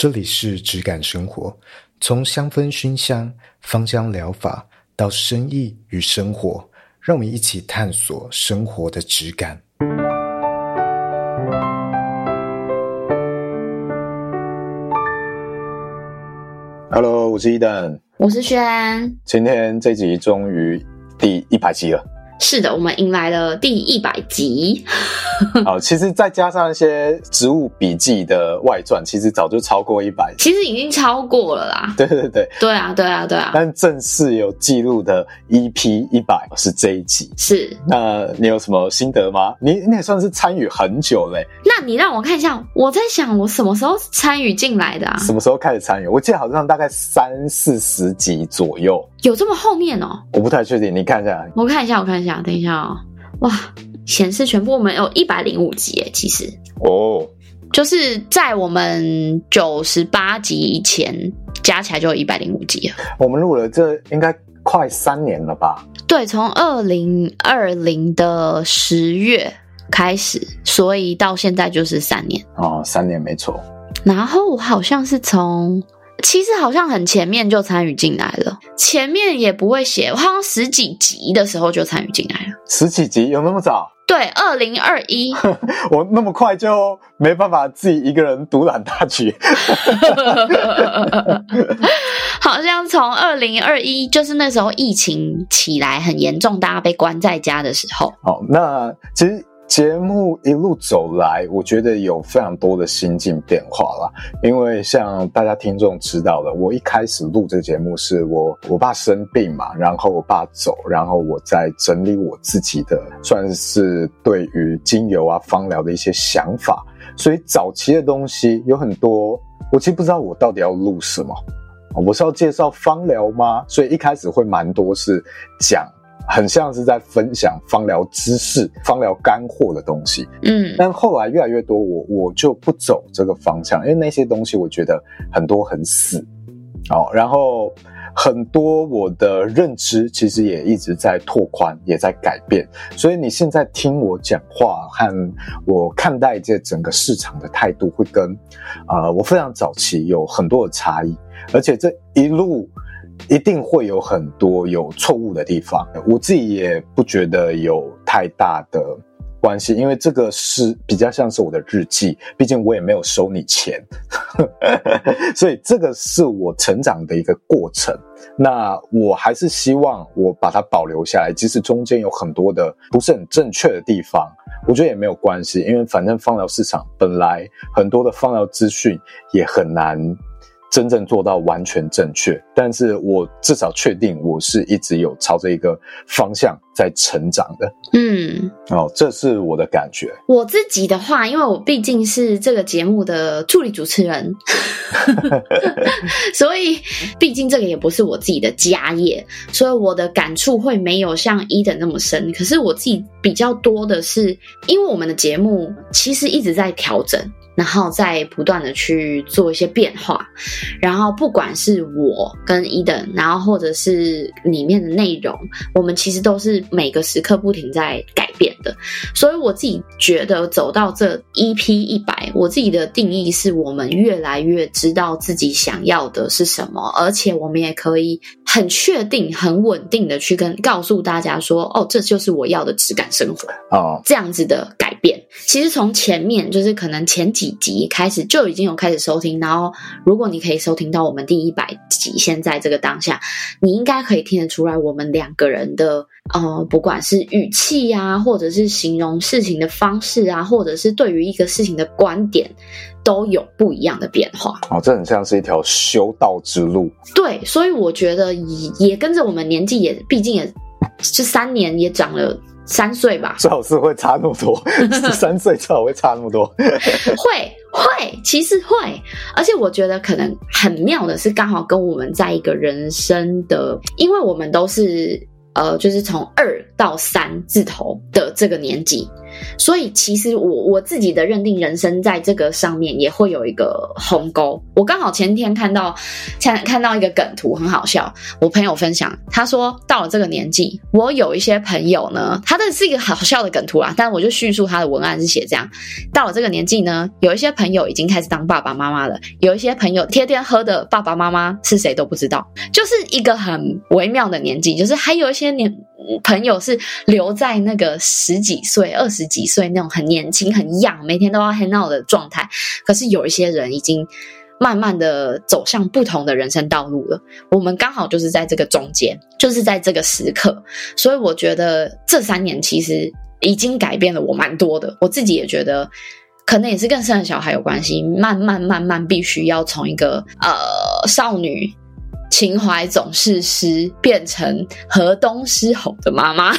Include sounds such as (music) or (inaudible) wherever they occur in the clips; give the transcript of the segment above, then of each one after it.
这里是质感生活，从香氛熏香、芳香疗法到生意与生活，让我们一起探索生活的质感。Hello，我是 Eden，我是轩。今天这集终于第一百集了。是的，我们迎来了第一百集。(laughs) 好，其实再加上一些植物笔记的外传，其实早就超过一百。其实已经超过了啦。对对对，对啊，对啊，对啊。但正式有记录的 EP 一百是这一集。是。那你有什么心得吗？你你也算是参与很久嘞。那你让我看一下，我在想我什么时候参与进来的啊？什么时候开始参与？我记得好像大概三四十集左右。有这么后面哦？我不太确定，你看一下。我看一下，我看一下，等一下哦。哇，显示全部我们有一百零五集耶，其实哦，就是在我们九十八集以前加起来就有一百零五集了。我们录了这应该快三年了吧？对，从二零二零的十月开始，所以到现在就是三年。哦，三年没错。然后我好像是从。其实好像很前面就参与进来了，前面也不会写，我好像十几集的时候就参与进来了。十几集有那么早？对，二零二一。(laughs) 我那么快就没办法自己一个人独揽大局。(laughs) 好像从二零二一，就是那时候疫情起来很严重，大家被关在家的时候。好，那其实。节目一路走来，我觉得有非常多的心境变化啦。因为像大家听众知道的，我一开始录这个节目是我我爸生病嘛，然后我爸走，然后我在整理我自己的，算是对于精油啊、芳疗的一些想法。所以早期的东西有很多，我其实不知道我到底要录什么。我是要介绍芳疗吗？所以一开始会蛮多是讲。很像是在分享芳疗知识、芳疗干货的东西，嗯，但后来越来越多，我我就不走这个方向，因为那些东西我觉得很多很死，哦，然后很多我的认知其实也一直在拓宽，也在改变，所以你现在听我讲话和我看待这整个市场的态度，会跟啊、呃，我非常早期有很多的差异，而且这一路。一定会有很多有错误的地方，我自己也不觉得有太大的关系，因为这个是比较像是我的日记，毕竟我也没有收你钱，(laughs) 所以这个是我成长的一个过程。那我还是希望我把它保留下来，即使中间有很多的不是很正确的地方，我觉得也没有关系，因为反正放疗市场本来很多的放疗资讯也很难。真正做到完全正确，但是我至少确定我是一直有朝着一个方向在成长的。嗯，哦，这是我的感觉。我自己的话，因为我毕竟是这个节目的助理主持人，(laughs) 所以毕竟这个也不是我自己的家业，所以我的感触会没有像 Eden 那么深。可是我自己比较多的是，因为我们的节目其实一直在调整。然后再不断的去做一些变化，然后不管是我跟 Eden，然后或者是里面的内容，我们其实都是每个时刻不停在改变的。所以我自己觉得走到这 EP 一百，我自己的定义是我们越来越知道自己想要的是什么，而且我们也可以很确定、很稳定的去跟告诉大家说，哦，这就是我要的质感生活哦，这样子的改变。其实从前面就是可能前几集开始就已经有开始收听，然后如果你可以收听到我们第一百集，现在这个当下，你应该可以听得出来我们两个人的呃，不管是语气啊，或者是形容事情的方式啊，或者是对于一个事情的观点，都有不一样的变化。哦，这很像是一条修道之路。对，所以我觉得也也跟着我们年纪也，毕竟也这三年也长了。三岁吧，最好是会差那么多。(laughs) 三岁最好会差那么多，会会，其实会。而且我觉得可能很妙的是，刚好跟我们在一个人生的，因为我们都是呃，就是从二到三字头的这个年纪，所以其实我我自己的认定，人生在这个上面也会有一个鸿沟。我刚好前天看到看看到一个梗图，很好笑。我朋友分享，他说到了这个年纪，我有一些朋友呢，他的是一个好笑的梗图啊，但我就叙述他的文案是写这样：到了这个年纪呢，有一些朋友已经开始当爸爸妈妈了，有一些朋友天天喝的爸爸妈妈是谁都不知道，就是一个很微妙的年纪，就是还有一些年。朋友是留在那个十几岁、二十几岁那种很年轻、很 young，每天都要 hang out 的状态。可是有一些人已经慢慢的走向不同的人生道路了。我们刚好就是在这个中间，就是在这个时刻。所以我觉得这三年其实已经改变了我蛮多的。我自己也觉得，可能也是跟生了小孩有关系。慢慢慢慢，必须要从一个呃少女。情怀总是诗，变成河东狮吼的妈妈。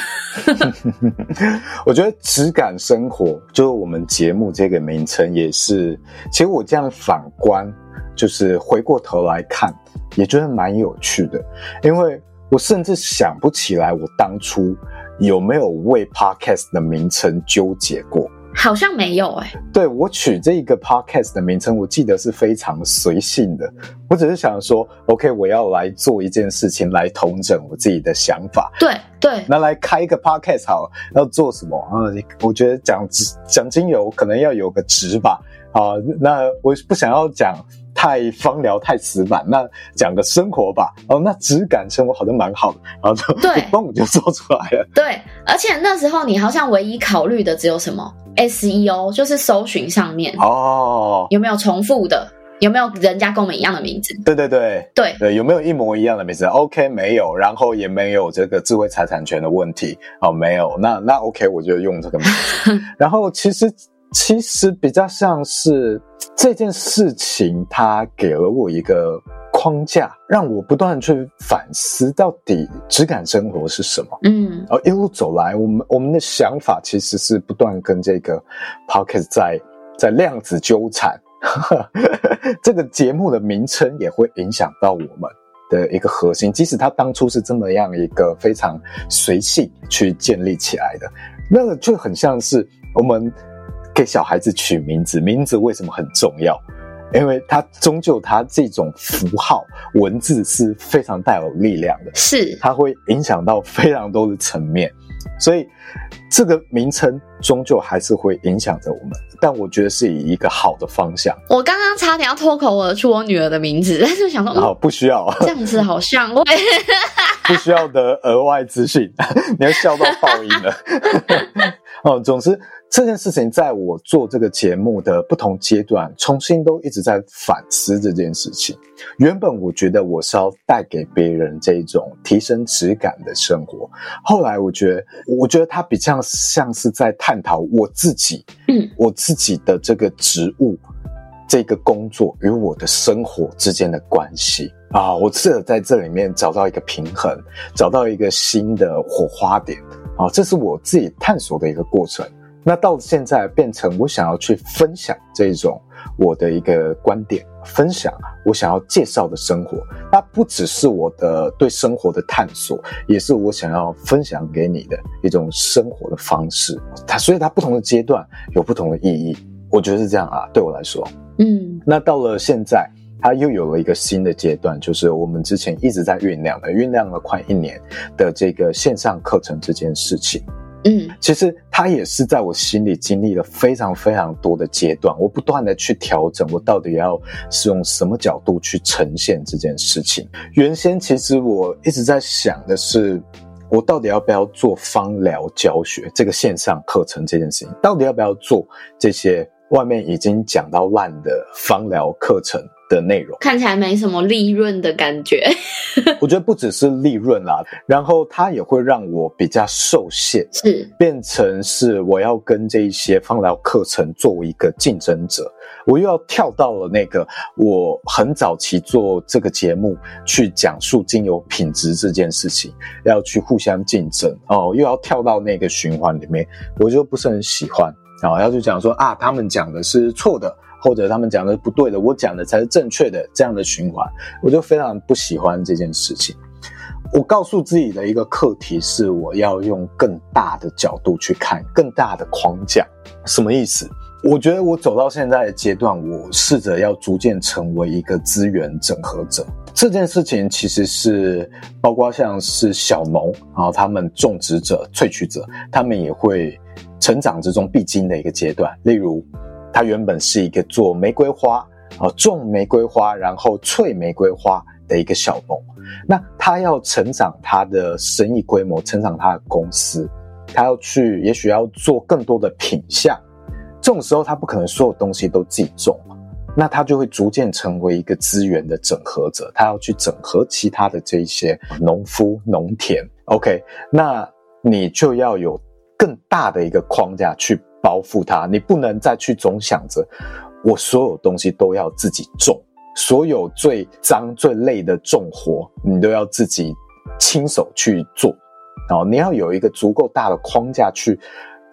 (laughs) 我觉得质感生活就是我们节目这个名称，也是。其实我这样反观，就是回过头来看，也觉得蛮有趣的。因为我甚至想不起来，我当初有没有为 Podcast 的名称纠结过。好像没有哎、欸，对，我取这个 podcast 的名称，我记得是非常随性的。我只是想说，OK，我要来做一件事情来统整我自己的想法。对对，那来开一个 podcast 好了，要做什么啊？我觉得讲讲精油可能要有个值吧。啊，那我不想要讲太芳疗、太死板，那讲个生活吧。哦，那质感生活好像蛮好的，然后就对，(laughs) 嘣就做出来了。对，而且那时候你好像唯一考虑的只有什么？SEO 就是搜寻上面哦，有没有重复的？有没有人家跟我们一样的名字？对对对对对，有没有一模一样的名字？OK，没有，然后也没有这个智慧财产权的问题哦，没有。那那 OK，我就用这个名字。(laughs) 然后其实其实比较像是这件事情，它给了我一个。框架让我不断去反思，到底质感生活是什么？嗯，而一路走来，我们我们的想法其实是不断跟这个 Pocket 在在量子纠缠。(laughs) 这个节目的名称也会影响到我们的一个核心，即使它当初是这么样一个非常随性去建立起来的，那个就很像是我们给小孩子取名字，名字为什么很重要？因为它终究它这种符号文字是非常带有力量的，是它会影响到非常多的层面，所以这个名称终究还是会影响着我们。但我觉得是以一个好的方向。我刚刚差点要脱口而出我女儿的名字，(laughs) 但是想说，好、嗯、不需要这样子，好像会 (laughs) (laughs) 不需要的额外资讯，你要笑到爆音了。哦，总之。这件事情在我做这个节目的不同阶段，重新都一直在反思这件事情。原本我觉得我是要带给别人这种提升质感的生活，后来我觉得，我觉得它比较像是在探讨我自己，嗯，我自己的这个职务、这个工作与我的生活之间的关系啊。我试着在这里面找到一个平衡，找到一个新的火花点啊。这是我自己探索的一个过程。那到现在变成我想要去分享这种我的一个观点，分享我想要介绍的生活，那不只是我的对生活的探索，也是我想要分享给你的一种生活的方式。它所以它不同的阶段有不同的意义，我觉得是这样啊，对我来说，嗯。那到了现在，它又有了一个新的阶段，就是我们之前一直在酝酿的，酝酿了快一年的这个线上课程这件事情。嗯，其实它也是在我心里经历了非常非常多的阶段，我不断的去调整，我到底要是用什么角度去呈现这件事情。原先其实我一直在想的是，我到底要不要做芳疗教学这个线上课程这件事情，到底要不要做这些外面已经讲到烂的芳疗课程。的内容看起来没什么利润的感觉，(laughs) 我觉得不只是利润啦，然后它也会让我比较受限，是变成是我要跟这一些放疗课程作为一个竞争者，我又要跳到了那个我很早期做这个节目去讲述精油品质这件事情，要去互相竞争哦，又要跳到那个循环里面，我就不是很喜欢然后，要去讲说啊，他们讲的是错的。或者他们讲的不对的，我讲的才是正确的，这样的循环，我就非常不喜欢这件事情。我告诉自己的一个课题是，我要用更大的角度去看，更大的框架。什么意思？我觉得我走到现在的阶段，我试着要逐渐成为一个资源整合者。这件事情其实是包括像是小农啊，他们种植者、萃取者，他们也会成长之中必经的一个阶段。例如，他原本是一个做玫瑰花啊，种玫瑰花，然后萃玫瑰花的一个小农。那他要成长他的生意规模，成长他的公司，他要去，也许要做更多的品项。这种时候，他不可能所有东西都自己种，那他就会逐渐成为一个资源的整合者。他要去整合其他的这一些农夫、农田。OK，那你就要有更大的一个框架去包覆它。你不能再去总想着我所有东西都要自己种，所有最脏、最累的重活你都要自己亲手去做。哦，你要有一个足够大的框架去。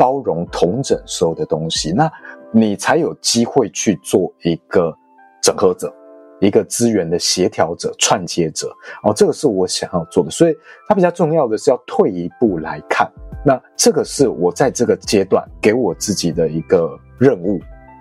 包容统整所有的东西，那你才有机会去做一个整合者，一个资源的协调者、串接者。哦，这个是我想要做的。所以，它比较重要的是要退一步来看。那这个是我在这个阶段给我自己的一个任务。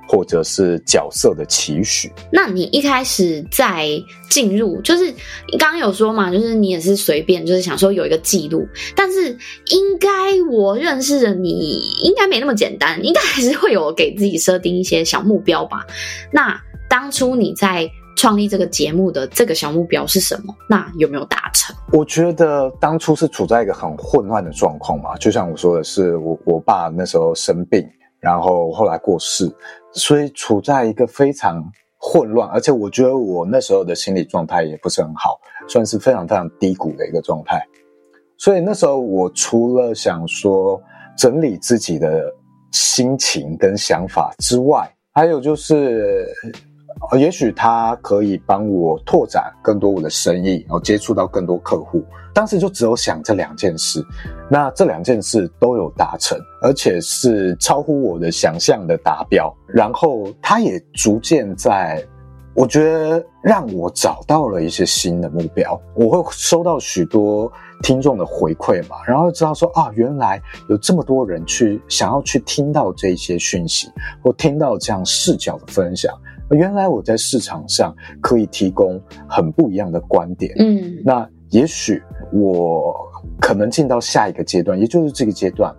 或者是角色的期许。那你一开始在进入，就是刚刚有说嘛，就是你也是随便，就是想说有一个记录。但是应该我认识的你，应该没那么简单，应该还是会有给自己设定一些小目标吧？那当初你在创立这个节目的这个小目标是什么？那有没有达成？我觉得当初是处在一个很混乱的状况嘛，就像我说的是，我我爸那时候生病。然后后来过世，所以处在一个非常混乱，而且我觉得我那时候的心理状态也不是很好，算是非常非常低谷的一个状态。所以那时候我除了想说整理自己的心情跟想法之外，还有就是。也许他可以帮我拓展更多我的生意，然后接触到更多客户。当时就只有想这两件事，那这两件事都有达成，而且是超乎我的想象的达标。然后他也逐渐在，我觉得让我找到了一些新的目标。我会收到许多听众的回馈嘛，然后知道说啊，原来有这么多人去想要去听到这些讯息，或听到这样视角的分享。原来我在市场上可以提供很不一样的观点，嗯，那也许我可能进到下一个阶段，也就是这个阶段，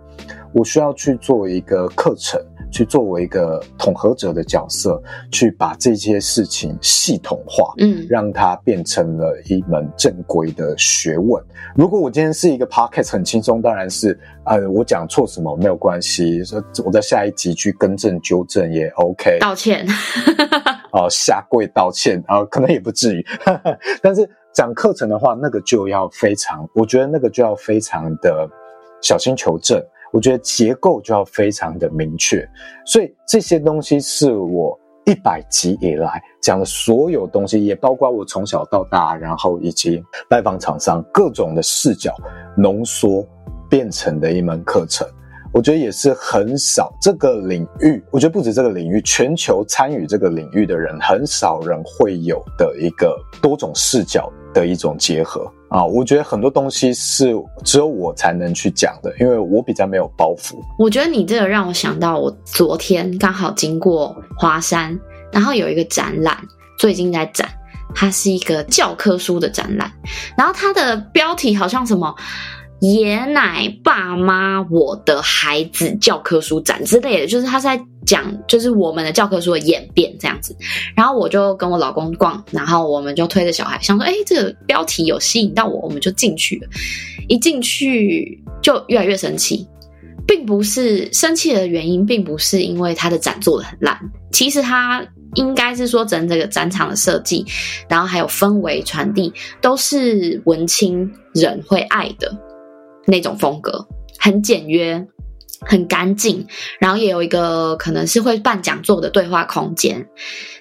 我需要去做一个课程。去作为一个统合者的角色，去把这些事情系统化，嗯，让它变成了一门正规的学问。如果我今天是一个 podcast 很轻松，当然是，呃，我讲错什么没有关系，说我在下一集去更正纠正也 OK，道歉，(laughs) 哦、呃，下跪道歉啊、呃，可能也不至于，(laughs) 但是讲课程的话，那个就要非常，我觉得那个就要非常的小心求证。我觉得结构就要非常的明确，所以这些东西是我一百集以来讲的所有东西，也包括我从小到大，然后以及拜访厂商各种的视角浓缩变成的一门课程。我觉得也是很少这个领域，我觉得不止这个领域，全球参与这个领域的人，很少人会有的一个多种视角的一种结合。啊，我觉得很多东西是只有我才能去讲的，因为我比较没有包袱。我觉得你这个让我想到，我昨天刚好经过华山，然后有一个展览，最近在展，它是一个教科书的展览，然后它的标题好像什么。爷奶爸妈，我的孩子教科书展之类的，就是他在讲，就是我们的教科书的演变这样子。然后我就跟我老公逛，然后我们就推着小孩，想说，哎，这个标题有吸引到我，我们就进去了。一进去就越来越生气，并不是生气的原因，并不是因为他的展做的很烂，其实他应该是说整这个展场的设计，然后还有氛围传递，都是文青人会爱的。那种风格很简约，很干净，然后也有一个可能是会办讲座的对话空间。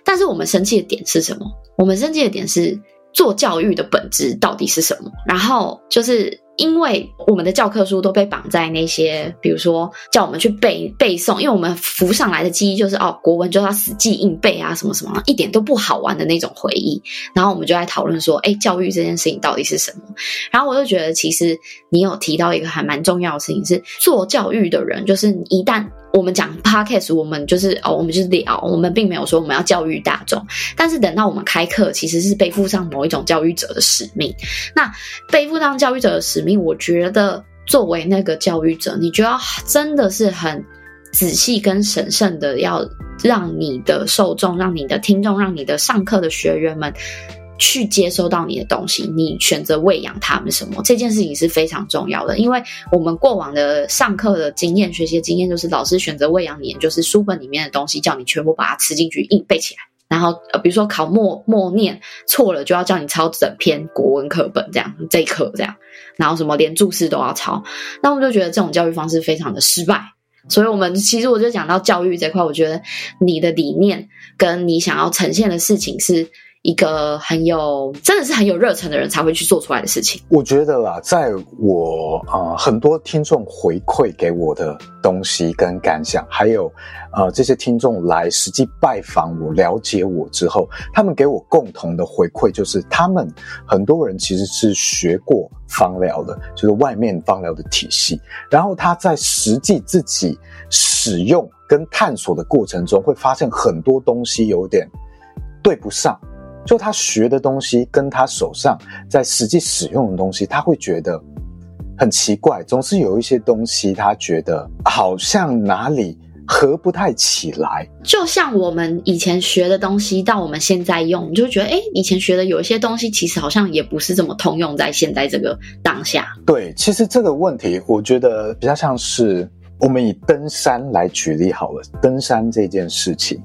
但是我们生气的点是什么？我们生气的点是做教育的本质到底是什么？然后就是因为我们的教科书都被绑在那些，比如说叫我们去背背诵，因为我们浮上来的记忆就是哦，国文就要死记硬背啊，什么什么，一点都不好玩的那种回忆。然后我们就在讨论说，哎，教育这件事情到底是什么？然后我就觉得，其实你有提到一个还蛮重要的事情，是做教育的人，就是一旦。我们讲 podcast，我们就是哦，我们就是聊，我们并没有说我们要教育大众。但是等到我们开课，其实是背负上某一种教育者的使命。那背负上教育者的使命，我觉得作为那个教育者，你就要真的是很仔细跟审慎的，要让你的受众、让你的听众、让你的上课的学员们。去接收到你的东西，你选择喂养他们什么？这件事情是非常重要的，因为我们过往的上课的经验、学习的经验，就是老师选择喂养你，就是书本里面的东西，叫你全部把它吃进去，硬背起来。然后，呃，比如说考默默念错了，就要叫你抄整篇国文课本，这样这一课这样，然后什么连注释都要抄。那我们就觉得这种教育方式非常的失败。所以，我们其实我就讲到教育这块，我觉得你的理念跟你想要呈现的事情是。一个很有，真的是很有热忱的人才会去做出来的事情。我觉得啦，在我啊、很多听众回馈给我的东西跟感想，还有呃这些听众来实际拜访我、了解我之后，他们给我共同的回馈就是，他们很多人其实是学过芳疗的，就是外面芳疗的体系，然后他在实际自己使用跟探索的过程中，会发现很多东西有点对不上。就他学的东西跟他手上在实际使用的东西，他会觉得很奇怪，总是有一些东西他觉得好像哪里合不太起来。就像我们以前学的东西到我们现在用，你就觉得诶，以前学的有一些东西其实好像也不是这么通用在现在这个当下。对，其实这个问题我觉得比较像是我们以登山来举例好了，登山这件事情。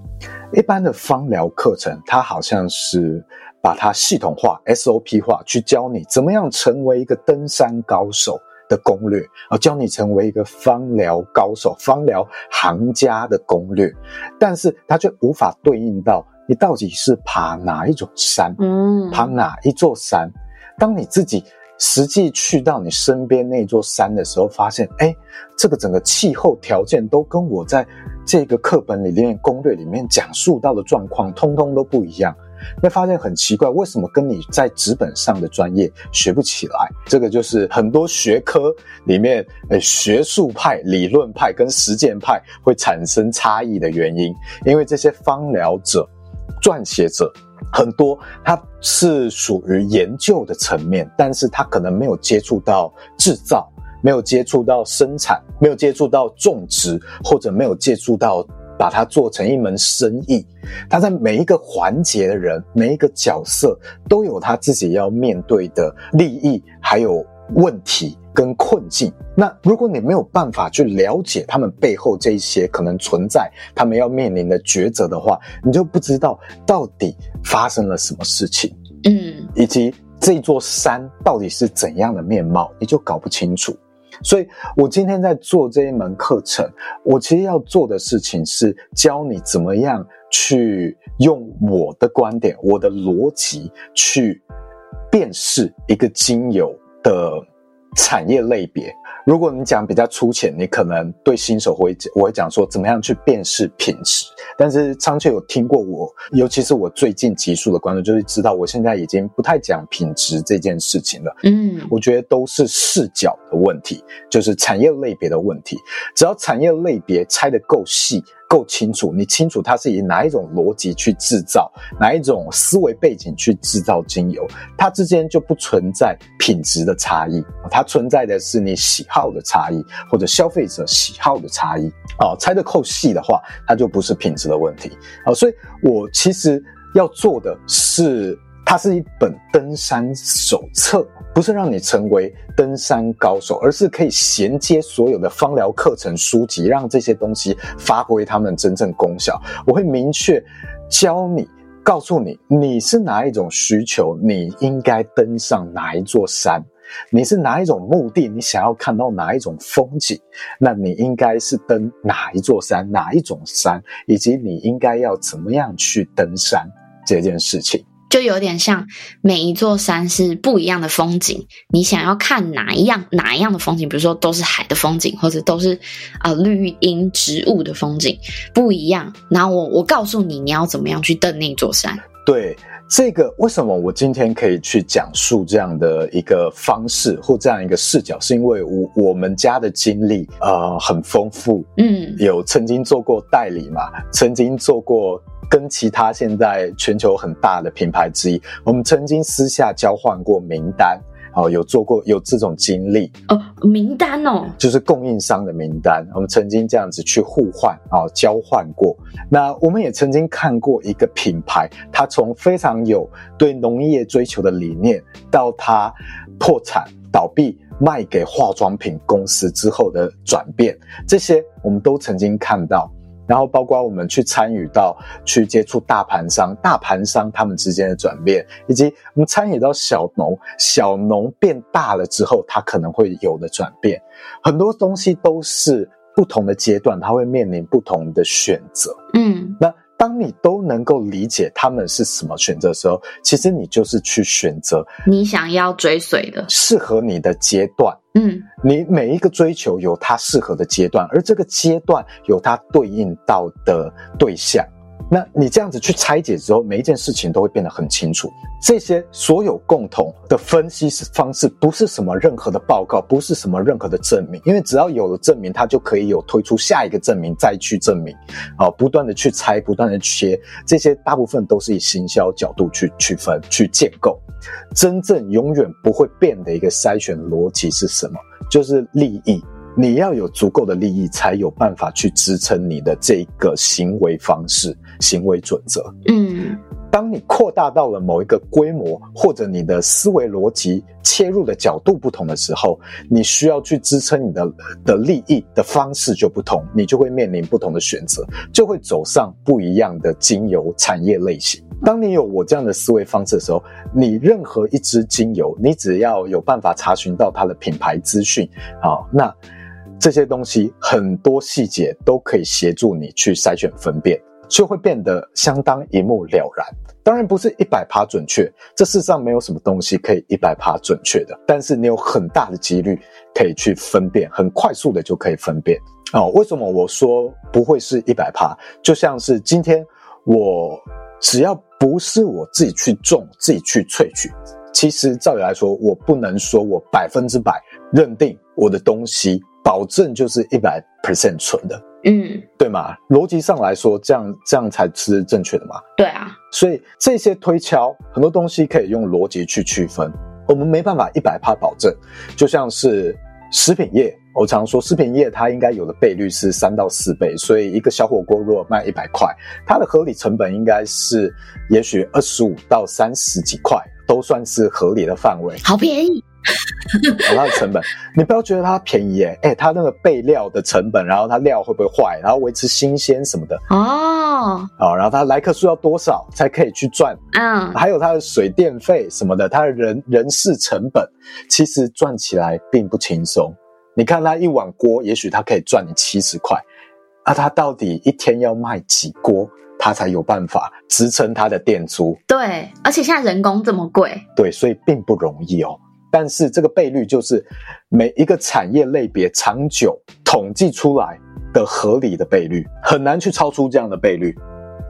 一般的芳疗课程，它好像是把它系统化、SOP 化，去教你怎么样成为一个登山高手的攻略，而教你成为一个芳疗高手、芳疗行家的攻略。但是它却无法对应到你到底是爬哪一种山，嗯，爬哪一座山。当你自己实际去到你身边那座山的时候，发现，哎，这个整个气候条件都跟我在这个课本里面、攻略里面讲述到的状况，通通都不一样。那发现很奇怪，为什么跟你在纸本上的专业学不起来？这个就是很多学科里面，呃，学术派、理论派跟实践派会产生差异的原因。因为这些芳疗者、撰写者很多，他是属于研究的层面，但是他可能没有接触到制造。没有接触到生产，没有接触到种植，或者没有接触到把它做成一门生意。他在每一个环节的人，每一个角色都有他自己要面对的利益，还有问题跟困境。那如果你没有办法去了解他们背后这一些可能存在，他们要面临的抉择的话，你就不知道到底发生了什么事情。嗯，以及这座山到底是怎样的面貌，你就搞不清楚。所以，我今天在做这一门课程，我其实要做的事情是教你怎么样去用我的观点、我的逻辑去辨识一个精油的产业类别。如果你讲比较粗浅，你可能对新手会，我会讲说怎么样去辨识品质。但是昌雀有听过我，尤其是我最近集数的观众，就会知道我现在已经不太讲品质这件事情了。嗯，我觉得都是视角的问题，就是产业类别的问题。只要产业类别拆得够细。够清楚，你清楚它是以哪一种逻辑去制造，哪一种思维背景去制造精油，它之间就不存在品质的差异，它存在的是你喜好的差异，或者消费者喜好的差异。哦，拆得够细的话，它就不是品质的问题。哦，所以我其实要做的是。它是一本登山手册，不是让你成为登山高手，而是可以衔接所有的芳疗课程书籍，让这些东西发挥它们真正功效。我会明确教你，告诉你你是哪一种需求，你应该登上哪一座山，你是哪一种目的，你想要看到哪一种风景，那你应该是登哪一座山，哪一种山，以及你应该要怎么样去登山这件事情。就有点像每一座山是不一样的风景，你想要看哪一样哪一样的风景，比如说都是海的风景，或者都是啊、呃、绿荫植物的风景不一样。然后我我告诉你，你要怎么样去登那座山。对，这个为什么我今天可以去讲述这样的一个方式或这样一个视角，是因为我我们家的经历呃很丰富，嗯，有曾经做过代理嘛，曾经做过。跟其他现在全球很大的品牌之一，我们曾经私下交换过名单，哦，有做过有这种经历哦，名单哦，就是供应商的名单，我们曾经这样子去互换啊，交换过。那我们也曾经看过一个品牌，它从非常有对农业追求的理念，到它破产倒闭卖给化妆品公司之后的转变，这些我们都曾经看到。然后包括我们去参与到去接触大盘商，大盘商他们之间的转变，以及我们参与到小农，小农变大了之后，它可能会有的转变，很多东西都是不同的阶段，它会面临不同的选择。嗯，那。当你都能够理解他们是什么选择的时候，其实你就是去选择你想要追随的、适合你的阶段。嗯，你每一个追求有它适合的阶段，而这个阶段有它对应到的对象。那你这样子去拆解之后，每一件事情都会变得很清楚。这些所有共同的分析方式，不是什么任何的报告，不是什么任何的证明，因为只要有了证明，它就可以有推出下一个证明，再去证明，啊，不断的去拆，不断的切，这些大部分都是以行销角度去区分、去建构。真正永远不会变的一个筛选逻辑是什么？就是利益。你要有足够的利益，才有办法去支撑你的这个行为方式、行为准则。嗯，当你扩大到了某一个规模，或者你的思维逻辑切入的角度不同的时候，你需要去支撑你的的利益的方式就不同，你就会面临不同的选择，就会走上不一样的精油产业类型。当你有我这样的思维方式的时候，你任何一支精油，你只要有办法查询到它的品牌资讯，好，那。这些东西很多细节都可以协助你去筛选分辨，就会变得相当一目了然。当然不是一百趴准确，这世上没有什么东西可以一百趴准确的，但是你有很大的几率可以去分辨，很快速的就可以分辨。哦，为什么我说不会是一百趴？就像是今天我只要不是我自己去种、自己去萃取，其实照理来说，我不能说我百分之百认定我的东西。保证就是一百 percent 纯的，嗯，对吗？逻辑上来说，这样这样才是正确的嘛？对啊，所以这些推敲很多东西可以用逻辑去区分，我们没办法一百趴保证。就像是食品业，我常说食品业它应该有的倍率是三到四倍，所以一个小火锅如果卖一百块，它的合理成本应该是也许二十五到三十几块，都算是合理的范围。好便宜。(laughs) 它的成本，你不要觉得它便宜诶，诶它那个备料的成本，然后它料会不会坏，然后维持新鲜什么的哦，好，然后它来客数要多少才可以去赚，嗯，还有它的水电费什么的，它的人人事成本，其实赚起来并不轻松。你看它一碗锅，也许它可以赚你七十块，啊，它到底一天要卖几锅，它才有办法支撑它的店租？对，而且现在人工这么贵，对，所以并不容易哦。但是这个倍率就是每一个产业类别长久统计出来的合理的倍率，很难去超出这样的倍率。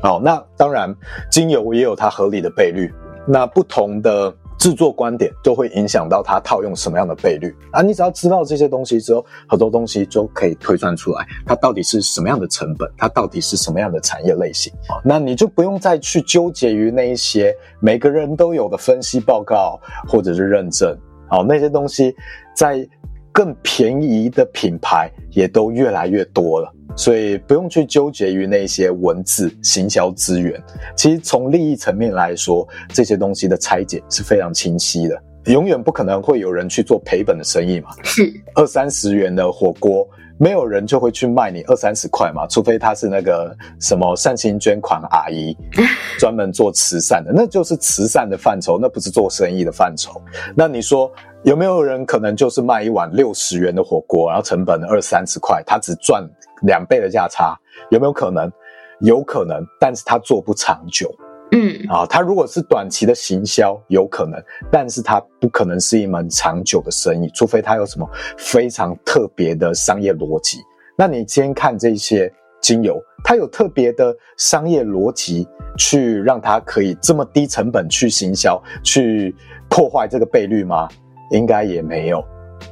好，那当然精油也有它合理的倍率，那不同的。制作观点都会影响到它套用什么样的倍率啊？你只要知道这些东西之后，很多东西就可以推算出来，它到底是什么样的成本，它到底是什么样的产业类型。那你就不用再去纠结于那一些每个人都有的分析报告或者是认证。好，那些东西在更便宜的品牌也都越来越多了。所以不用去纠结于那些文字行销资源，其实从利益层面来说，这些东西的拆解是非常清晰的。永远不可能会有人去做赔本的生意嘛。是二三十元的火锅，没有人就会去卖你二三十块嘛，除非他是那个什么善心捐款阿姨，(laughs) 专门做慈善的，那就是慈善的范畴，那不是做生意的范畴。那你说有没有人可能就是卖一碗六十元的火锅，然后成本二三十块，他只赚两倍的价差，有没有可能？有可能，但是他做不长久。嗯，啊，它如果是短期的行销，有可能，但是它不可能是一门长久的生意，除非它有什么非常特别的商业逻辑。那你今天看这些精油，它有特别的商业逻辑去让它可以这么低成本去行销，去破坏这个倍率吗？应该也没有。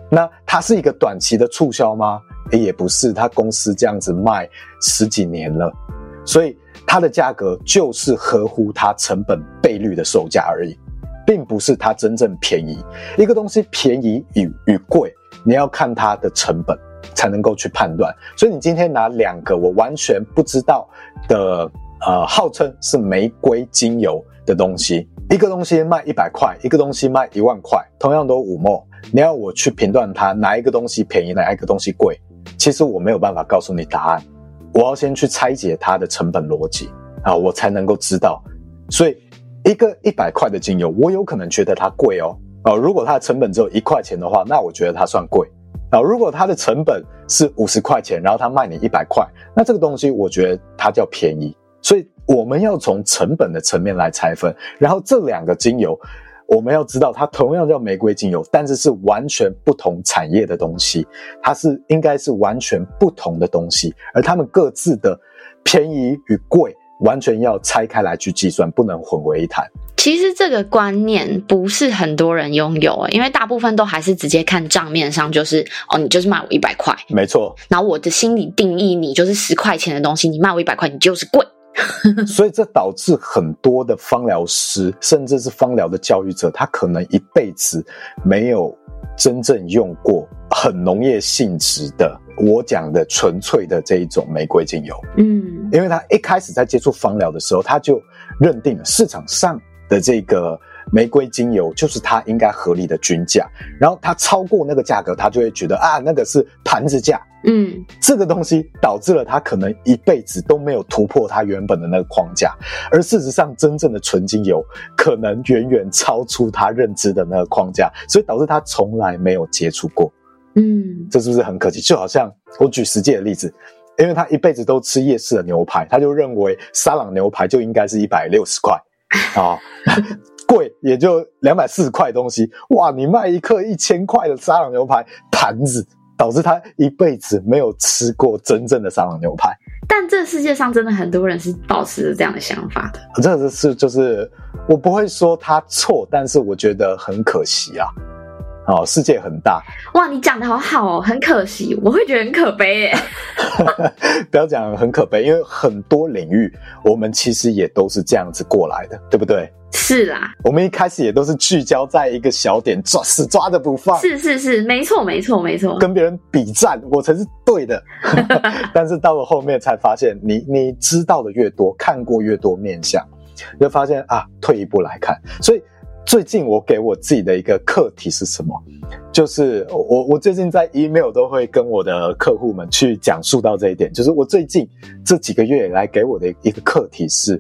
那它是一个短期的促销吗？也不是，它公司这样子卖十几年了，所以它的价格就是合乎它成本倍率的售价而已，并不是它真正便宜。一个东西便宜与与贵，你要看它的成本才能够去判断。所以你今天拿两个我完全不知道的，呃，号称是玫瑰精油的东西，一个东西卖一百块，一个东西卖一万块，同样都五 ml，你要我去评断它哪一个东西便宜，哪一个东西贵？其实我没有办法告诉你答案，我要先去拆解它的成本逻辑啊，我才能够知道。所以，一个一百块的精油，我有可能觉得它贵哦。啊，如果它的成本只有一块钱的话，那我觉得它算贵。啊，如果它的成本是五十块钱，然后它卖你一百块，那这个东西我觉得它叫便宜。所以我们要从成本的层面来拆分，然后这两个精油。我们要知道，它同样叫玫瑰精油，但是是完全不同产业的东西，它是应该是完全不同的东西，而它们各自的便宜与贵，完全要拆开来去计算，不能混为一谈。其实这个观念不是很多人拥有，因为大部分都还是直接看账面上，就是哦，你就是卖我一百块，没错。然后我的心理定义你就是十块钱的东西，你卖我一百块，你就是贵。(laughs) 所以这导致很多的芳疗师，甚至是芳疗的教育者，他可能一辈子没有真正用过很农业性质的，我讲的纯粹的这一种玫瑰精油。嗯，因为他一开始在接触芳疗的时候，他就认定了市场上的这个。玫瑰精油就是它应该合理的均价，然后它超过那个价格，他就会觉得啊，那个是盘子价。嗯，这个东西导致了他可能一辈子都没有突破他原本的那个框架，而事实上，真正的纯精油可能远远超出他认知的那个框架，所以导致他从来没有接触过。嗯，这是不是很可惜？就好像我举实际的例子，因为他一辈子都吃夜市的牛排，他就认为沙朗牛排就应该是一百六十块啊。(laughs) 贵也就两百四十块东西，哇！你卖一克一千块的沙朗牛排盘子，导致他一辈子没有吃过真正的沙朗牛排。但这世界上真的很多人是保持着这样的想法的。这个是就是我不会说他错，但是我觉得很可惜啊。哦，世界很大哇！你讲的好好哦，很可惜，我会觉得很可悲耶。(laughs) 不要讲很可悲，因为很多领域我们其实也都是这样子过来的，对不对？是啦，我们一开始也都是聚焦在一个小点，抓死抓着不放。是是是，没错没错没错，跟别人比战，我才是对的。(laughs) 但是到了后面才发现你，你你知道的越多，看过越多面向，就发现啊，退一步来看，所以。最近我给我自己的一个课题是什么？就是我我最近在 email 都会跟我的客户们去讲述到这一点，就是我最近这几个月来给我的一个课题是，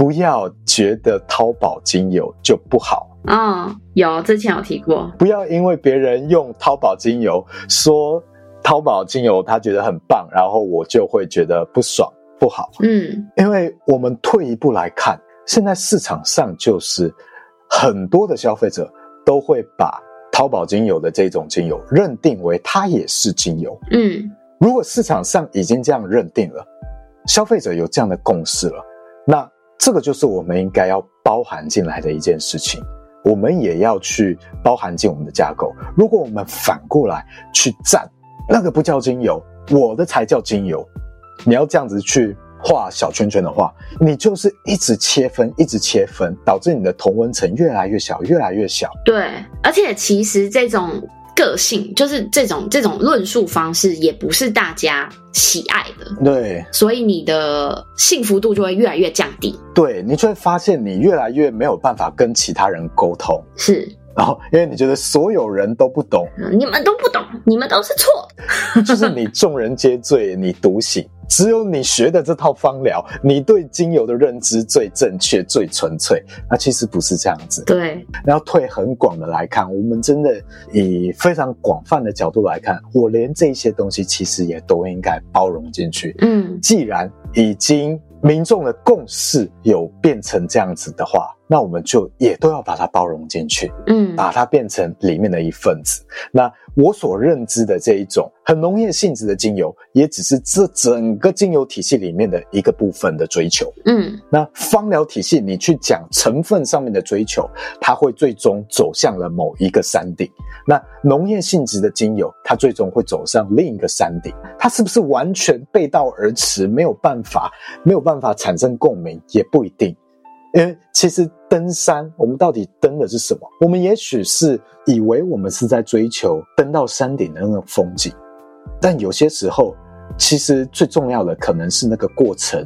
不要觉得淘宝精油就不好。嗯，有之前有提过，不要因为别人用淘宝精油说淘宝精油他觉得很棒，然后我就会觉得不爽不好。嗯，因为我们退一步来看，现在市场上就是。很多的消费者都会把淘宝精油的这种精油认定为它也是精油。嗯，如果市场上已经这样认定了，消费者有这样的共识了，那这个就是我们应该要包含进来的一件事情。我们也要去包含进我们的架构。如果我们反过来去站，那个不叫精油，我的才叫精油，你要这样子去。画小圈圈的话，你就是一直切分，一直切分，导致你的同温层越来越小，越来越小。对，而且其实这种个性，就是这种这种论述方式，也不是大家喜爱的。对，所以你的幸福度就会越来越降低。对，你就会发现你越来越没有办法跟其他人沟通。是。然后，因为你觉得所有人都不懂，你们都不懂，你们都是错，就是你众人皆醉，你独醒。只有你学的这套方疗，你对精油的认知最正确、最纯粹。那其实不是这样子。对。然后退很广的来看，我们真的以非常广泛的角度来看，我连这些东西其实也都应该包容进去。嗯，既然已经民众的共识有变成这样子的话，那我们就也都要把它包容进去，嗯，把它变成里面的一份子。那我所认知的这一种很农业性质的精油，也只是这整个精油体系里面的一个部分的追求。嗯，那芳疗体系，你去讲成分上面的追求，它会最终走向了某一个山顶。那农业性质的精油，它最终会走上另一个山顶。它是不是完全背道而驰，没有办法，没有办法产生共鸣，也不一定。因为其实登山，我们到底登的是什么？我们也许是以为我们是在追求登到山顶的那种风景，但有些时候，其实最重要的可能是那个过程，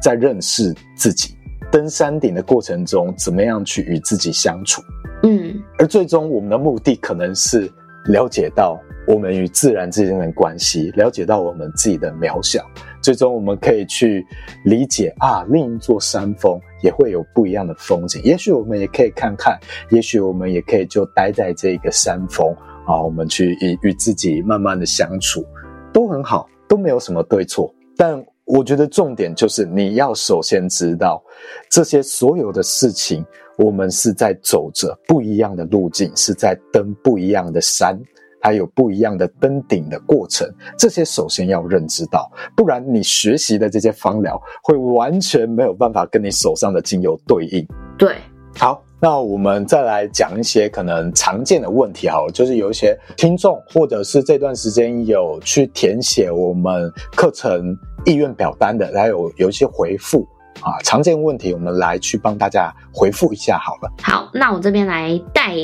在认识自己。登山顶的过程中，怎么样去与自己相处？嗯，而最终我们的目的可能是了解到我们与自然之间的关系，了解到我们自己的渺小。最终，我们可以去理解啊，另一座山峰也会有不一样的风景。也许我们也可以看看，也许我们也可以就待在这个山峰啊，我们去与与自己慢慢的相处，都很好，都没有什么对错。但我觉得重点就是，你要首先知道，这些所有的事情，我们是在走着不一样的路径，是在登不一样的山。还有不一样的登顶的过程，这些首先要认知到，不然你学习的这些芳疗会完全没有办法跟你手上的精油对应。对，好，那我们再来讲一些可能常见的问题，好了，就是有一些听众或者是这段时间有去填写我们课程意愿表单的，还有有一些回复。啊，常见问题，我们来去帮大家回复一下好了。好，那我这边来带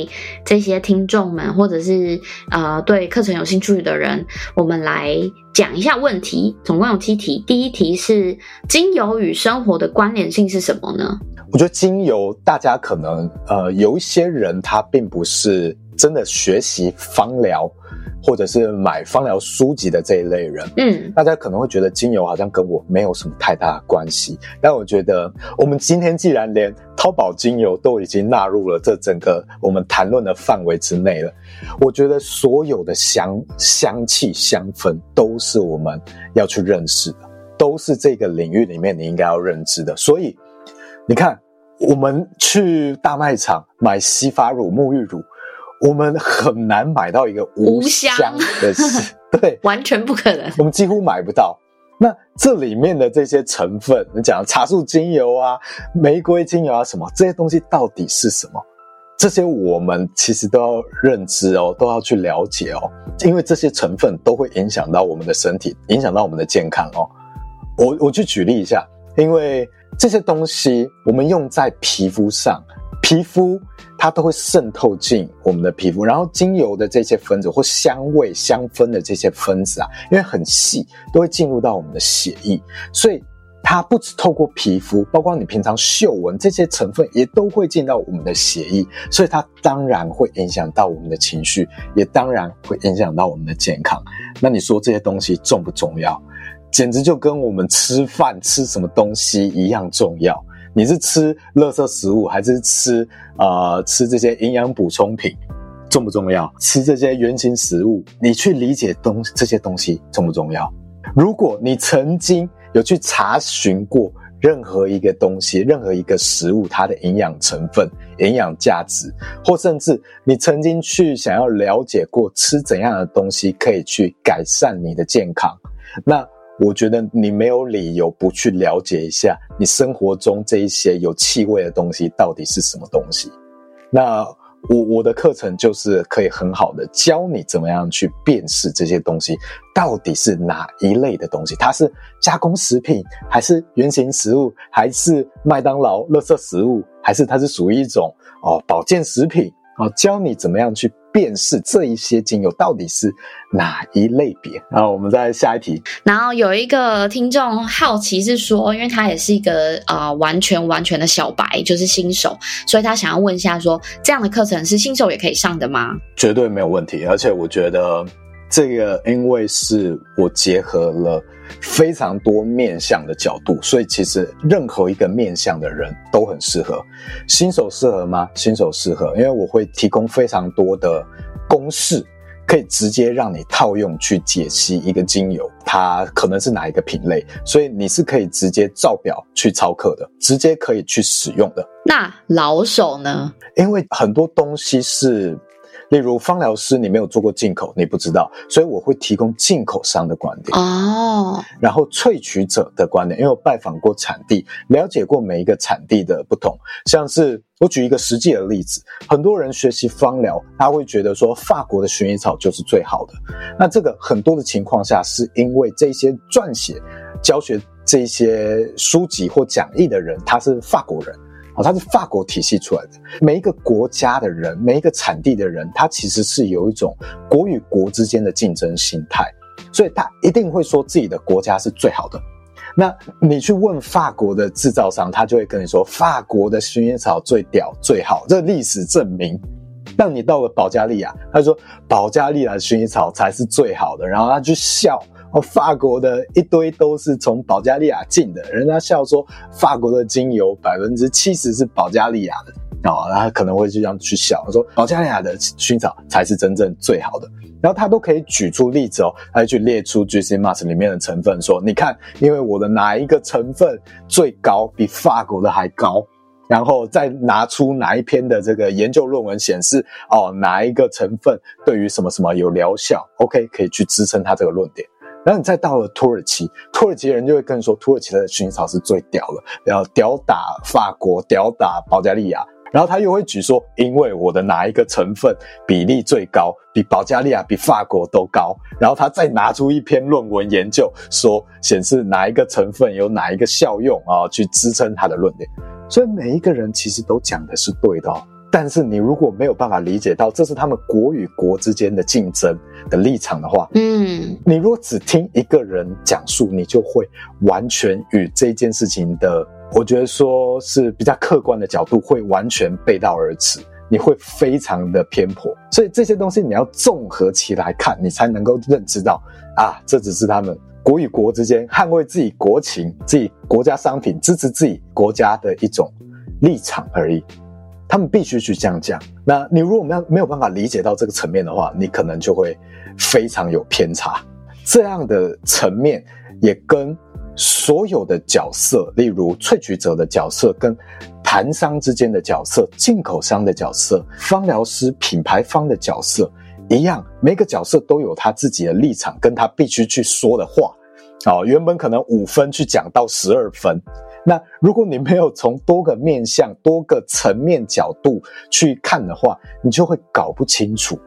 这些听众们，或者是呃对课程有兴趣的人，我们来讲一下问题。总共有七题，第一题是精油与生活的关联性是什么呢？我觉得精油，大家可能呃有一些人他并不是真的学习芳疗。或者是买芳疗书籍的这一类人，嗯，大家可能会觉得精油好像跟我没有什么太大的关系。但我觉得，我们今天既然连淘宝精油都已经纳入了这整个我们谈论的范围之内了，我觉得所有的香香气香氛都是我们要去认识的，都是这个领域里面你应该要认知的。所以，你看，我们去大卖场买洗发乳、沐浴乳。我们很难买到一个无香的，香 (laughs) 对，完全不可能。我们几乎买不到。那这里面的这些成分，你讲茶树精油啊、玫瑰精油啊什么，这些东西到底是什么？这些我们其实都要认知哦，都要去了解哦，因为这些成分都会影响到我们的身体，影响到我们的健康哦。我我去举例一下，因为这些东西我们用在皮肤上。皮肤它都会渗透进我们的皮肤，然后精油的这些分子或香味、香氛的这些分子啊，因为很细，都会进入到我们的血液，所以它不只透过皮肤，包括你平常嗅闻这些成分也都会进到我们的血液，所以它当然会影响到我们的情绪，也当然会影响到我们的健康。那你说这些东西重不重要？简直就跟我们吃饭吃什么东西一样重要。你是吃垃圾食物，还是吃呃吃这些营养补充品，重不重要？吃这些原型食物，你去理解东这些东西重不重要？如果你曾经有去查询过任何一个东西，任何一个食物它的营养成分、营养价值，或甚至你曾经去想要了解过吃怎样的东西可以去改善你的健康，那。我觉得你没有理由不去了解一下你生活中这一些有气味的东西到底是什么东西。那我我的课程就是可以很好的教你怎么样去辨识这些东西到底是哪一类的东西，它是加工食品，还是原型食物，还是麦当劳垃圾食物，还是它是属于一种哦保健食品。好，教你怎么样去辨识这一些精油到底是哪一类别。然后我们再下一题。然后有一个听众好奇是说，因为他也是一个呃完全完全的小白，就是新手，所以他想要问一下说，这样的课程是新手也可以上的吗？绝对没有问题，而且我觉得这个因为是我结合了。非常多面向的角度，所以其实任何一个面向的人都很适合。新手适合吗？新手适合，因为我会提供非常多的公式，可以直接让你套用去解析一个精油，它可能是哪一个品类，所以你是可以直接照表去操课的，直接可以去使用的。那老手呢？因为很多东西是。例如芳疗师，你没有做过进口，你不知道，所以我会提供进口商的观点哦。然后萃取者的观点，因为我拜访过产地，了解过每一个产地的不同。像是我举一个实际的例子，很多人学习芳疗，他会觉得说法国的薰衣草就是最好的。那这个很多的情况下，是因为这些撰写教学这些书籍或讲义的人，他是法国人。哦，它是法国体系出来的。每一个国家的人，每一个产地的人，他其实是有一种国与国之间的竞争心态，所以他一定会说自己的国家是最好的。那你去问法国的制造商，他就会跟你说法国的薰衣草最屌最好，这历史证明。当你到了保加利亚，他说保加利亚的薰衣草才是最好的，然后他就笑。哦，法国的一堆都是从保加利亚进的，人家笑说法国的精油百分之七十是保加利亚的哦，然后可能会这样去笑说保加利亚的薰衣草才是真正最好的，然后他都可以举出例子哦，来去列出 Juicy Mask 里面的成分，说你看，因为我的哪一个成分最高，比法国的还高，然后再拿出哪一篇的这个研究论文显示哦，哪一个成分对于什么什么有疗效，OK，可以去支撑他这个论点。然后你再到了土耳其，土耳其人就会跟你说，土耳其的薰衣草是最屌的，然后屌打法国，屌打保加利亚。然后他又会举说，因为我的哪一个成分比例最高，比保加利亚、比法国都高。然后他再拿出一篇论文研究，说显示哪一个成分有哪一个效用啊，去支撑他的论点。所以每一个人其实都讲的是对的哦。但是你如果没有办法理解到这是他们国与国之间的竞争的立场的话，嗯，你如果只听一个人讲述，你就会完全与这件事情的，我觉得说是比较客观的角度，会完全背道而驰，你会非常的偏颇。所以这些东西你要综合起来看，你才能够认知到啊，这只是他们国与国之间捍卫自己国情、自己国家商品、支持自己国家的一种立场而已。他们必须去这样讲。那你如果没有没有办法理解到这个层面的话，你可能就会非常有偏差。这样的层面也跟所有的角色，例如萃取者的角色、跟盘商之间的角色、进口商的角色、芳疗师品牌方的角色一样，每个角色都有他自己的立场，跟他必须去说的话。哦，原本可能五分去讲到十二分。那如果你没有从多个面向、多个层面角度去看的话，你就会搞不清楚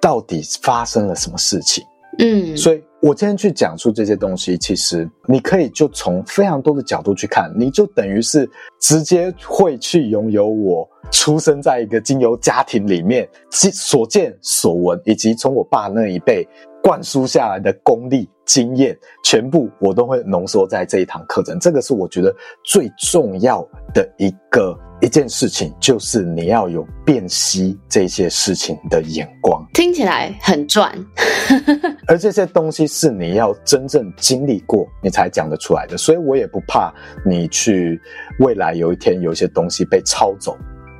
到底发生了什么事情。嗯，所以我今天去讲述这些东西，其实你可以就从非常多的角度去看，你就等于是直接会去拥有我出生在一个精油家庭里面所见所闻，以及从我爸那一辈。灌输下来的功力、经验，全部我都会浓缩在这一堂课程。这个是我觉得最重要的一个一件事情，就是你要有辨析这些事情的眼光。听起来很赚，(laughs) 而这些东西是你要真正经历过，你才讲得出来的。所以我也不怕你去未来有一天有一些东西被抄走。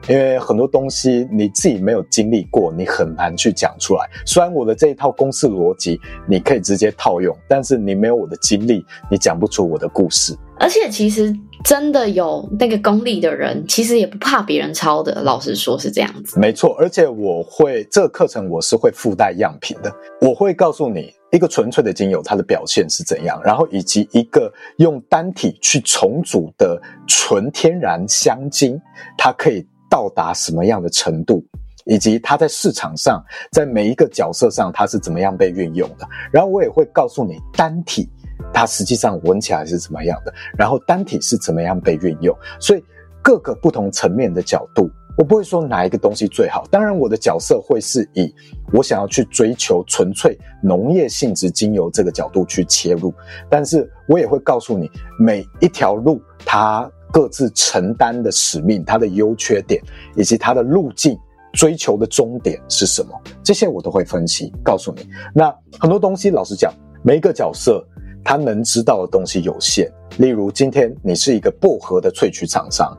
因为很多东西你自己没有经历过，你很难去讲出来。虽然我的这一套公式逻辑你可以直接套用，但是你没有我的经历，你讲不出我的故事。而且其实真的有那个功力的人，其实也不怕别人抄的。老实说是这样子。没错，而且我会这个课程我是会附带样品的，我会告诉你一个纯粹的精油它的表现是怎样，然后以及一个用单体去重组的纯天然香精，它可以。到达什么样的程度，以及它在市场上，在每一个角色上，它是怎么样被运用的。然后我也会告诉你单体，它实际上闻起来是怎么样的，然后单体是怎么样被运用。所以各个不同层面的角度，我不会说哪一个东西最好。当然，我的角色会是以我想要去追求纯粹农业性质精油这个角度去切入，但是我也会告诉你每一条路它。各自承担的使命，它的优缺点，以及它的路径，追求的终点是什么？这些我都会分析，告诉你。那很多东西，老实讲，每一个角色他能知道的东西有限。例如，今天你是一个薄荷的萃取厂商，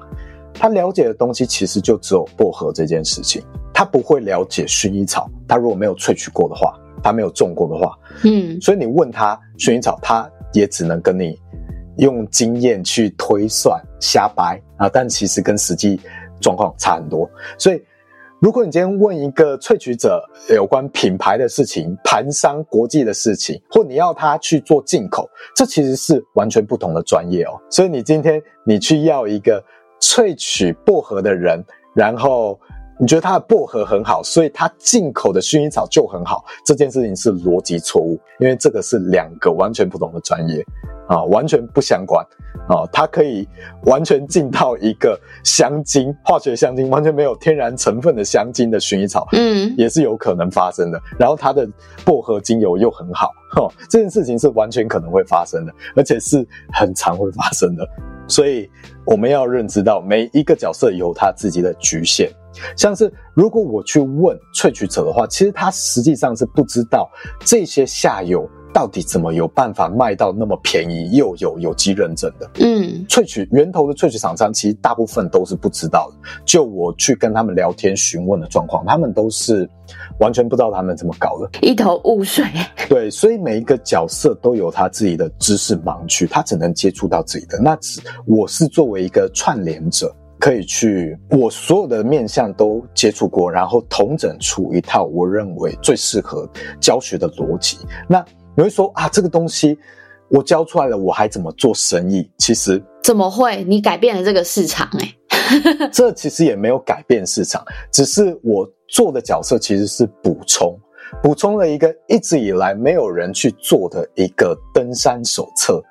他了解的东西其实就只有薄荷这件事情。他不会了解薰衣草，他如果没有萃取过的话，他没有种过的话，嗯，所以你问他薰衣草，他也只能跟你用经验去推算瞎掰啊，但其实跟实际状况差很多。所以，如果你今天问一个萃取者有关品牌的事情、盘商国际的事情，或你要他去做进口，这其实是完全不同的专业哦。所以你今天你去要一个萃取薄荷的人，然后。你觉得它的薄荷很好，所以它进口的薰衣草就很好，这件事情是逻辑错误，因为这个是两个完全不同的专业啊，完全不相关啊。它可以完全进到一个香精、化学香精完全没有天然成分的香精的薰衣草，嗯，也是有可能发生的。然后它的薄荷精油又很好，哦，这件事情是完全可能会发生的，而且是很常会发生的。所以我们要认知到每一个角色有他自己的局限。像是如果我去问萃取者的话，其实他实际上是不知道这些下游到底怎么有办法卖到那么便宜又有有机认证的。嗯，萃取源头的萃取厂商其实大部分都是不知道的。就我去跟他们聊天询问的状况，他们都是完全不知道他们怎么搞的，一头雾水。(laughs) 对，所以每一个角色都有他自己的知识盲区，他只能接触到自己的。那只我是作为一个串联者。可以去，我所有的面向都接触过，然后统整出一套我认为最适合教学的逻辑。那你会说啊，这个东西我教出来了，我还怎么做生意？其实怎么会？你改变了这个市场诶这其实也没有改变市场，只是我做的角色其实是补充，补充了一个一直以来没有人去做的一个登山手册。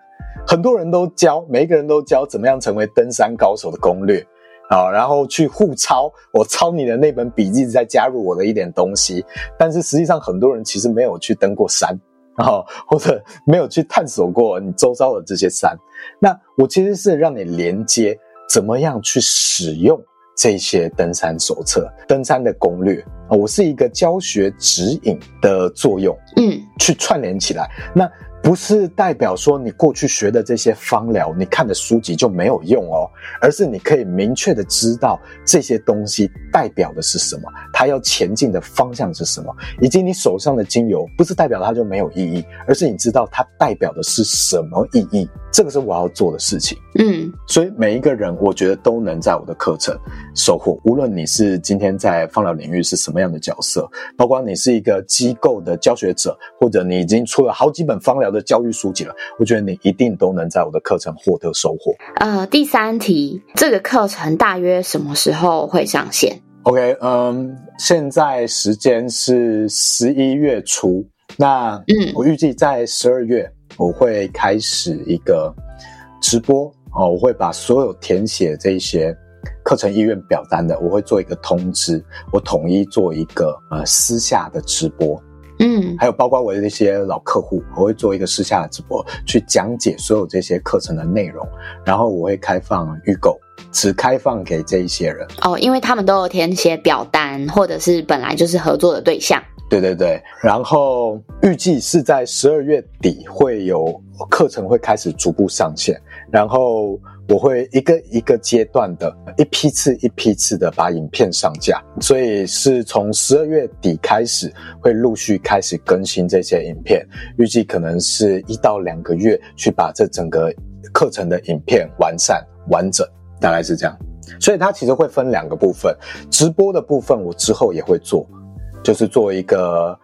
很多人都教，每一个人都教怎么样成为登山高手的攻略。好，然后去互抄，我抄你的那本笔记，再加入我的一点东西。但是实际上，很多人其实没有去登过山，然后或者没有去探索过你周遭的这些山。那我其实是让你连接，怎么样去使用这些登山手册、登山的攻略啊？我是一个教学指引的作用，嗯，去串联起来。那。不是代表说你过去学的这些方疗，你看的书籍就没有用哦，而是你可以明确的知道这些东西代表的是什么，它要前进的方向是什么，以及你手上的精油不是代表它就没有意义，而是你知道它代表的是什么意义，这个是我要做的事情。嗯，所以每一个人我觉得都能在我的课程收获，无论你是今天在芳疗领域是什么样的角色，包括你是一个机构的教学者，或者你已经出了好几本方疗的教育书籍了，我觉得你一定都能在我的课程获得收获。呃，第三题，这个课程大约什么时候会上线？OK，嗯，现在时间是十一月初，那嗯，我预计在十二月我会开始一个直播哦，我会把所有填写这些课程意愿表单的，我会做一个通知，我统一做一个呃私下的直播。嗯，还有包括我的一些老客户，我会做一个私下的直播，去讲解所有这些课程的内容，然后我会开放预购，只开放给这一些人哦，因为他们都有填写表单，或者是本来就是合作的对象。对对对，然后预计是在十二月底会有课程会开始逐步上线，然后。我会一个一个阶段的，一批次一批次的把影片上架，所以是从十二月底开始会陆续开始更新这些影片，预计可能是一到两个月去把这整个课程的影片完善完整，大概是这样。所以它其实会分两个部分，直播的部分我之后也会做，就是做一个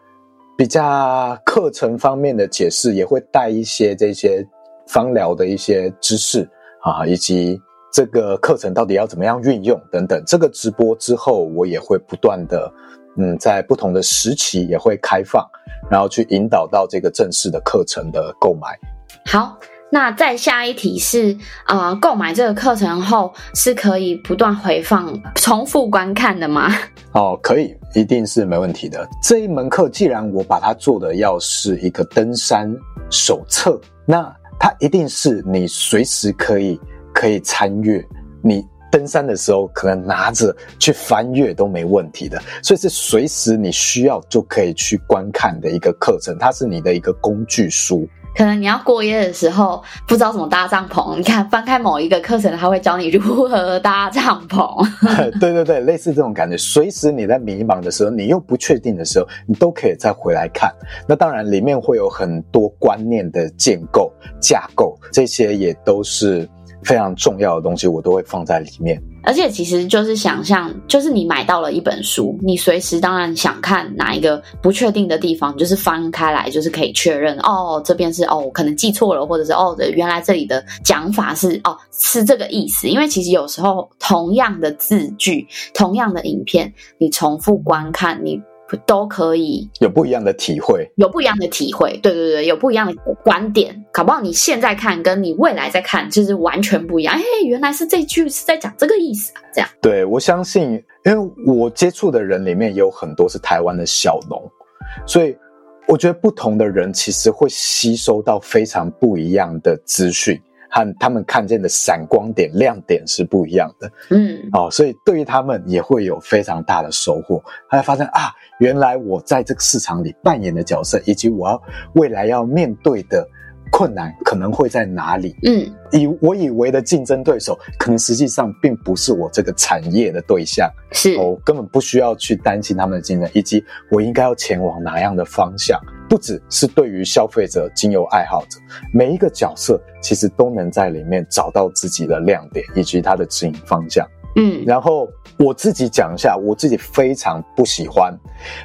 比较课程方面的解释，也会带一些这些芳疗的一些知识。啊，以及这个课程到底要怎么样运用等等，这个直播之后，我也会不断的，嗯，在不同的时期也会开放，然后去引导到这个正式的课程的购买。好，那再下一题是，啊、呃，购买这个课程后是可以不断回放、重复观看的吗？(laughs) 哦，可以，一定是没问题的。这一门课既然我把它做的要是一个登山手册，那。它一定是你随时可以可以参阅，你登山的时候可能拿着去翻阅都没问题的，所以是随时你需要就可以去观看的一个课程，它是你的一个工具书。可能你要过夜的时候不知道怎么搭帐篷，你看翻开某一个课程，他会教你如何搭帐篷。(laughs) 对对对，类似这种感觉。随时你在迷茫的时候，你又不确定的时候，你都可以再回来看。那当然里面会有很多观念的建构架构，这些也都是非常重要的东西，我都会放在里面。而且其实就是想象，就是你买到了一本书，你随时当然想看哪一个不确定的地方，就是翻开来，就是可以确认哦，这边是哦，可能记错了，或者是哦，原来这里的讲法是哦，是这个意思。因为其实有时候同样的字句，同样的影片，你重复观看，你。都可以有不一样的体会，有不一样的体会，对对对，有不一样的观点，搞不好你现在看跟你未来再看就是完全不一样。哎，原来是这句是在讲这个意思啊，这样。对，我相信，因为我接触的人里面也有很多是台湾的小农，所以我觉得不同的人其实会吸收到非常不一样的资讯。和他们看见的闪光点、亮点是不一样的，嗯，哦，所以对于他们也会有非常大的收获。他会发现啊，原来我在这个市场里扮演的角色，以及我要未来要面对的困难可能会在哪里。嗯，以我以为的竞争对手，可能实际上并不是我这个产业的对象，是我根本不需要去担心他们的竞争，以及我应该要前往哪样的方向。不只是对于消费者、精油爱好者，每一个角色其实都能在里面找到自己的亮点以及它的指引方向。嗯，然后我自己讲一下，我自己非常不喜欢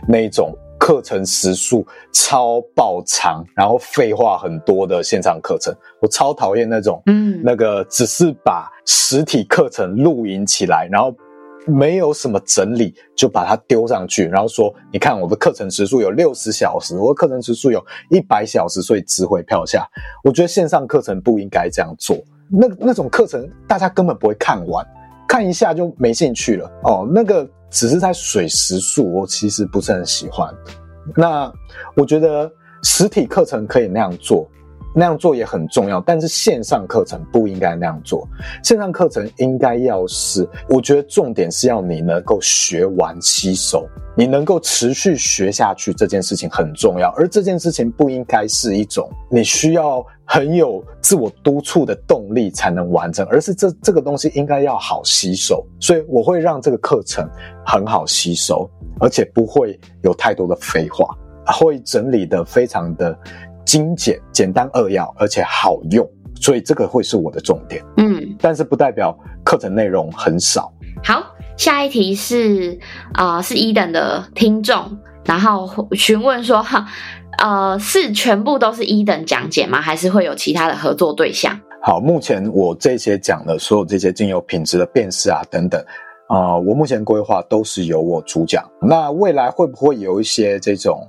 那种课程时数超爆长，然后废话很多的线上课程。我超讨厌那种，嗯，那个只是把实体课程录影起来，然后。没有什么整理，就把它丢上去，然后说：“你看我的课程时数有六十小时，我的课程时数有一百小时，所以值回票价。”我觉得线上课程不应该这样做。那那种课程大家根本不会看完，看一下就没兴趣了。哦，那个只是在水时数，我其实不是很喜欢。那我觉得实体课程可以那样做。那样做也很重要，但是线上课程不应该那样做。线上课程应该要是，我觉得重点是要你能够学完吸收，你能够持续学下去，这件事情很重要。而这件事情不应该是一种你需要很有自我督促的动力才能完成，而是这这个东西应该要好吸收。所以我会让这个课程很好吸收，而且不会有太多的废话，会整理得非常的。精简、简单扼要，而且好用，所以这个会是我的重点。嗯，但是不代表课程内容很少。好，下一题是啊、呃，是 Eden 的听众，然后询问说哈，呃，是全部都是 Eden 讲解吗？还是会有其他的合作对象？好，目前我这些讲的所有这些精油品质的辨识啊等等啊、呃，我目前规划都是由我主讲。那未来会不会有一些这种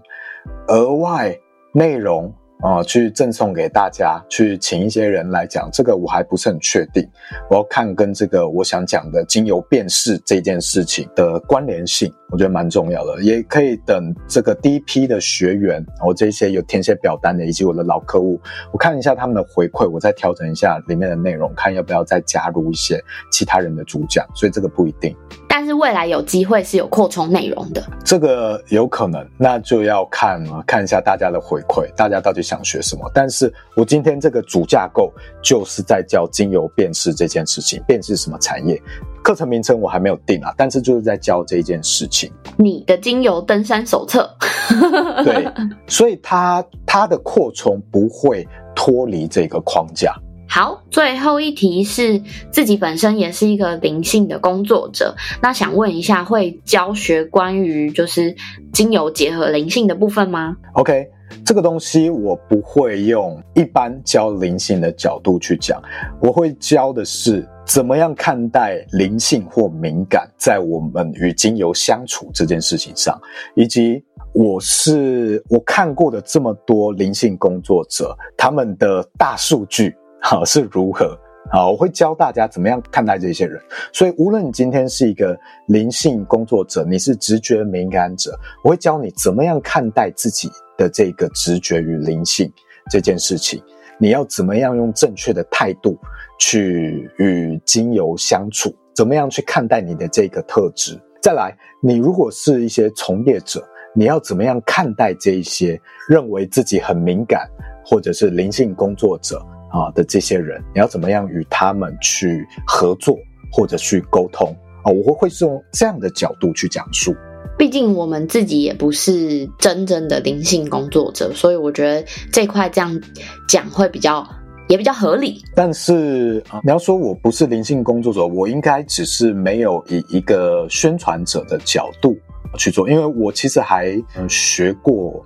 额外内容？啊、去赠送给大家，去请一些人来讲，这个我还不是很确定。我要看跟这个我想讲的精油辨识这件事情的关联性，我觉得蛮重要的。也可以等这个第一批的学员，我这些有填写表单的，以及我的老客户，我看一下他们的回馈，我再调整一下里面的内容，看要不要再加入一些其他人的主讲。所以这个不一定。但是未来有机会是有扩充内容的，这个有可能，那就要看看一下大家的回馈，大家到底想学什么。但是我今天这个主架构就是在教精油辨识这件事情，辨识什么产业，课程名称我还没有定啊，但是就是在教这一件事情。你的精油登山手册，(laughs) 对，所以它它的扩充不会脱离这个框架。好，最后一题是自己本身也是一个灵性的工作者，那想问一下，会教学关于就是精油结合灵性的部分吗？OK，这个东西我不会用一般教灵性的角度去讲，我会教的是怎么样看待灵性或敏感在我们与精油相处这件事情上，以及我是我看过的这么多灵性工作者，他们的大数据。哈是如何？好，我会教大家怎么样看待这些人。所以，无论你今天是一个灵性工作者，你是直觉敏感者，我会教你怎么样看待自己的这个直觉与灵性这件事情。你要怎么样用正确的态度去与精油相处？怎么样去看待你的这个特质？再来，你如果是一些从业者，你要怎么样看待这一些认为自己很敏感？或者是灵性工作者啊的这些人，你要怎么样与他们去合作或者去沟通啊？我会会是用这样的角度去讲述。毕竟我们自己也不是真正的灵性工作者，所以我觉得这块这样讲会比较也比较合理。但是啊，你要说我不是灵性工作者，我应该只是没有以一个宣传者的角度去做，因为我其实还学过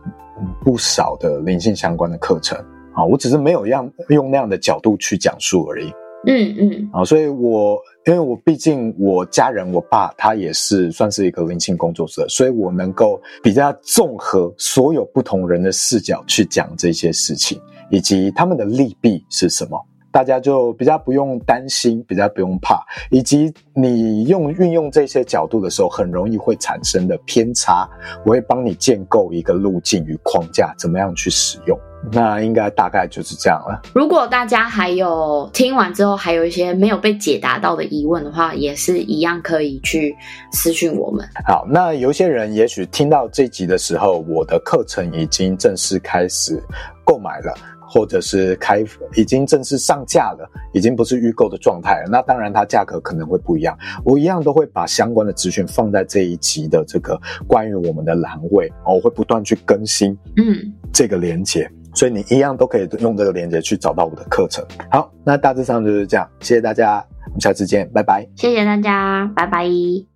不少的灵性相关的课程啊，我只是没有样用那样的角度去讲述而已。嗯嗯，啊，所以我因为我毕竟我家人我爸他也是算是一个灵性工作者，所以我能够比较综合所有不同人的视角去讲这些事情，以及他们的利弊是什么，大家就比较不用担心，比较不用怕，以及你用运用这些角度的时候，很容易会产生的偏差，我会帮你建构一个路径与框架，怎么样去使用。那应该大概就是这样了。如果大家还有听完之后还有一些没有被解答到的疑问的话，也是一样可以去私讯我们。好，那有些人也许听到这集的时候，我的课程已经正式开始购买了，或者是开已经正式上架了，已经不是预购的状态了。那当然，它价格可能会不一样。我一样都会把相关的资讯放在这一集的这个关于我们的栏位，我会不断去更新，嗯，这个连结。所以你一样都可以用这个链接去找到我的课程。好，那大致上就是这样，谢谢大家，我们下次见，拜拜。谢谢大家，拜拜。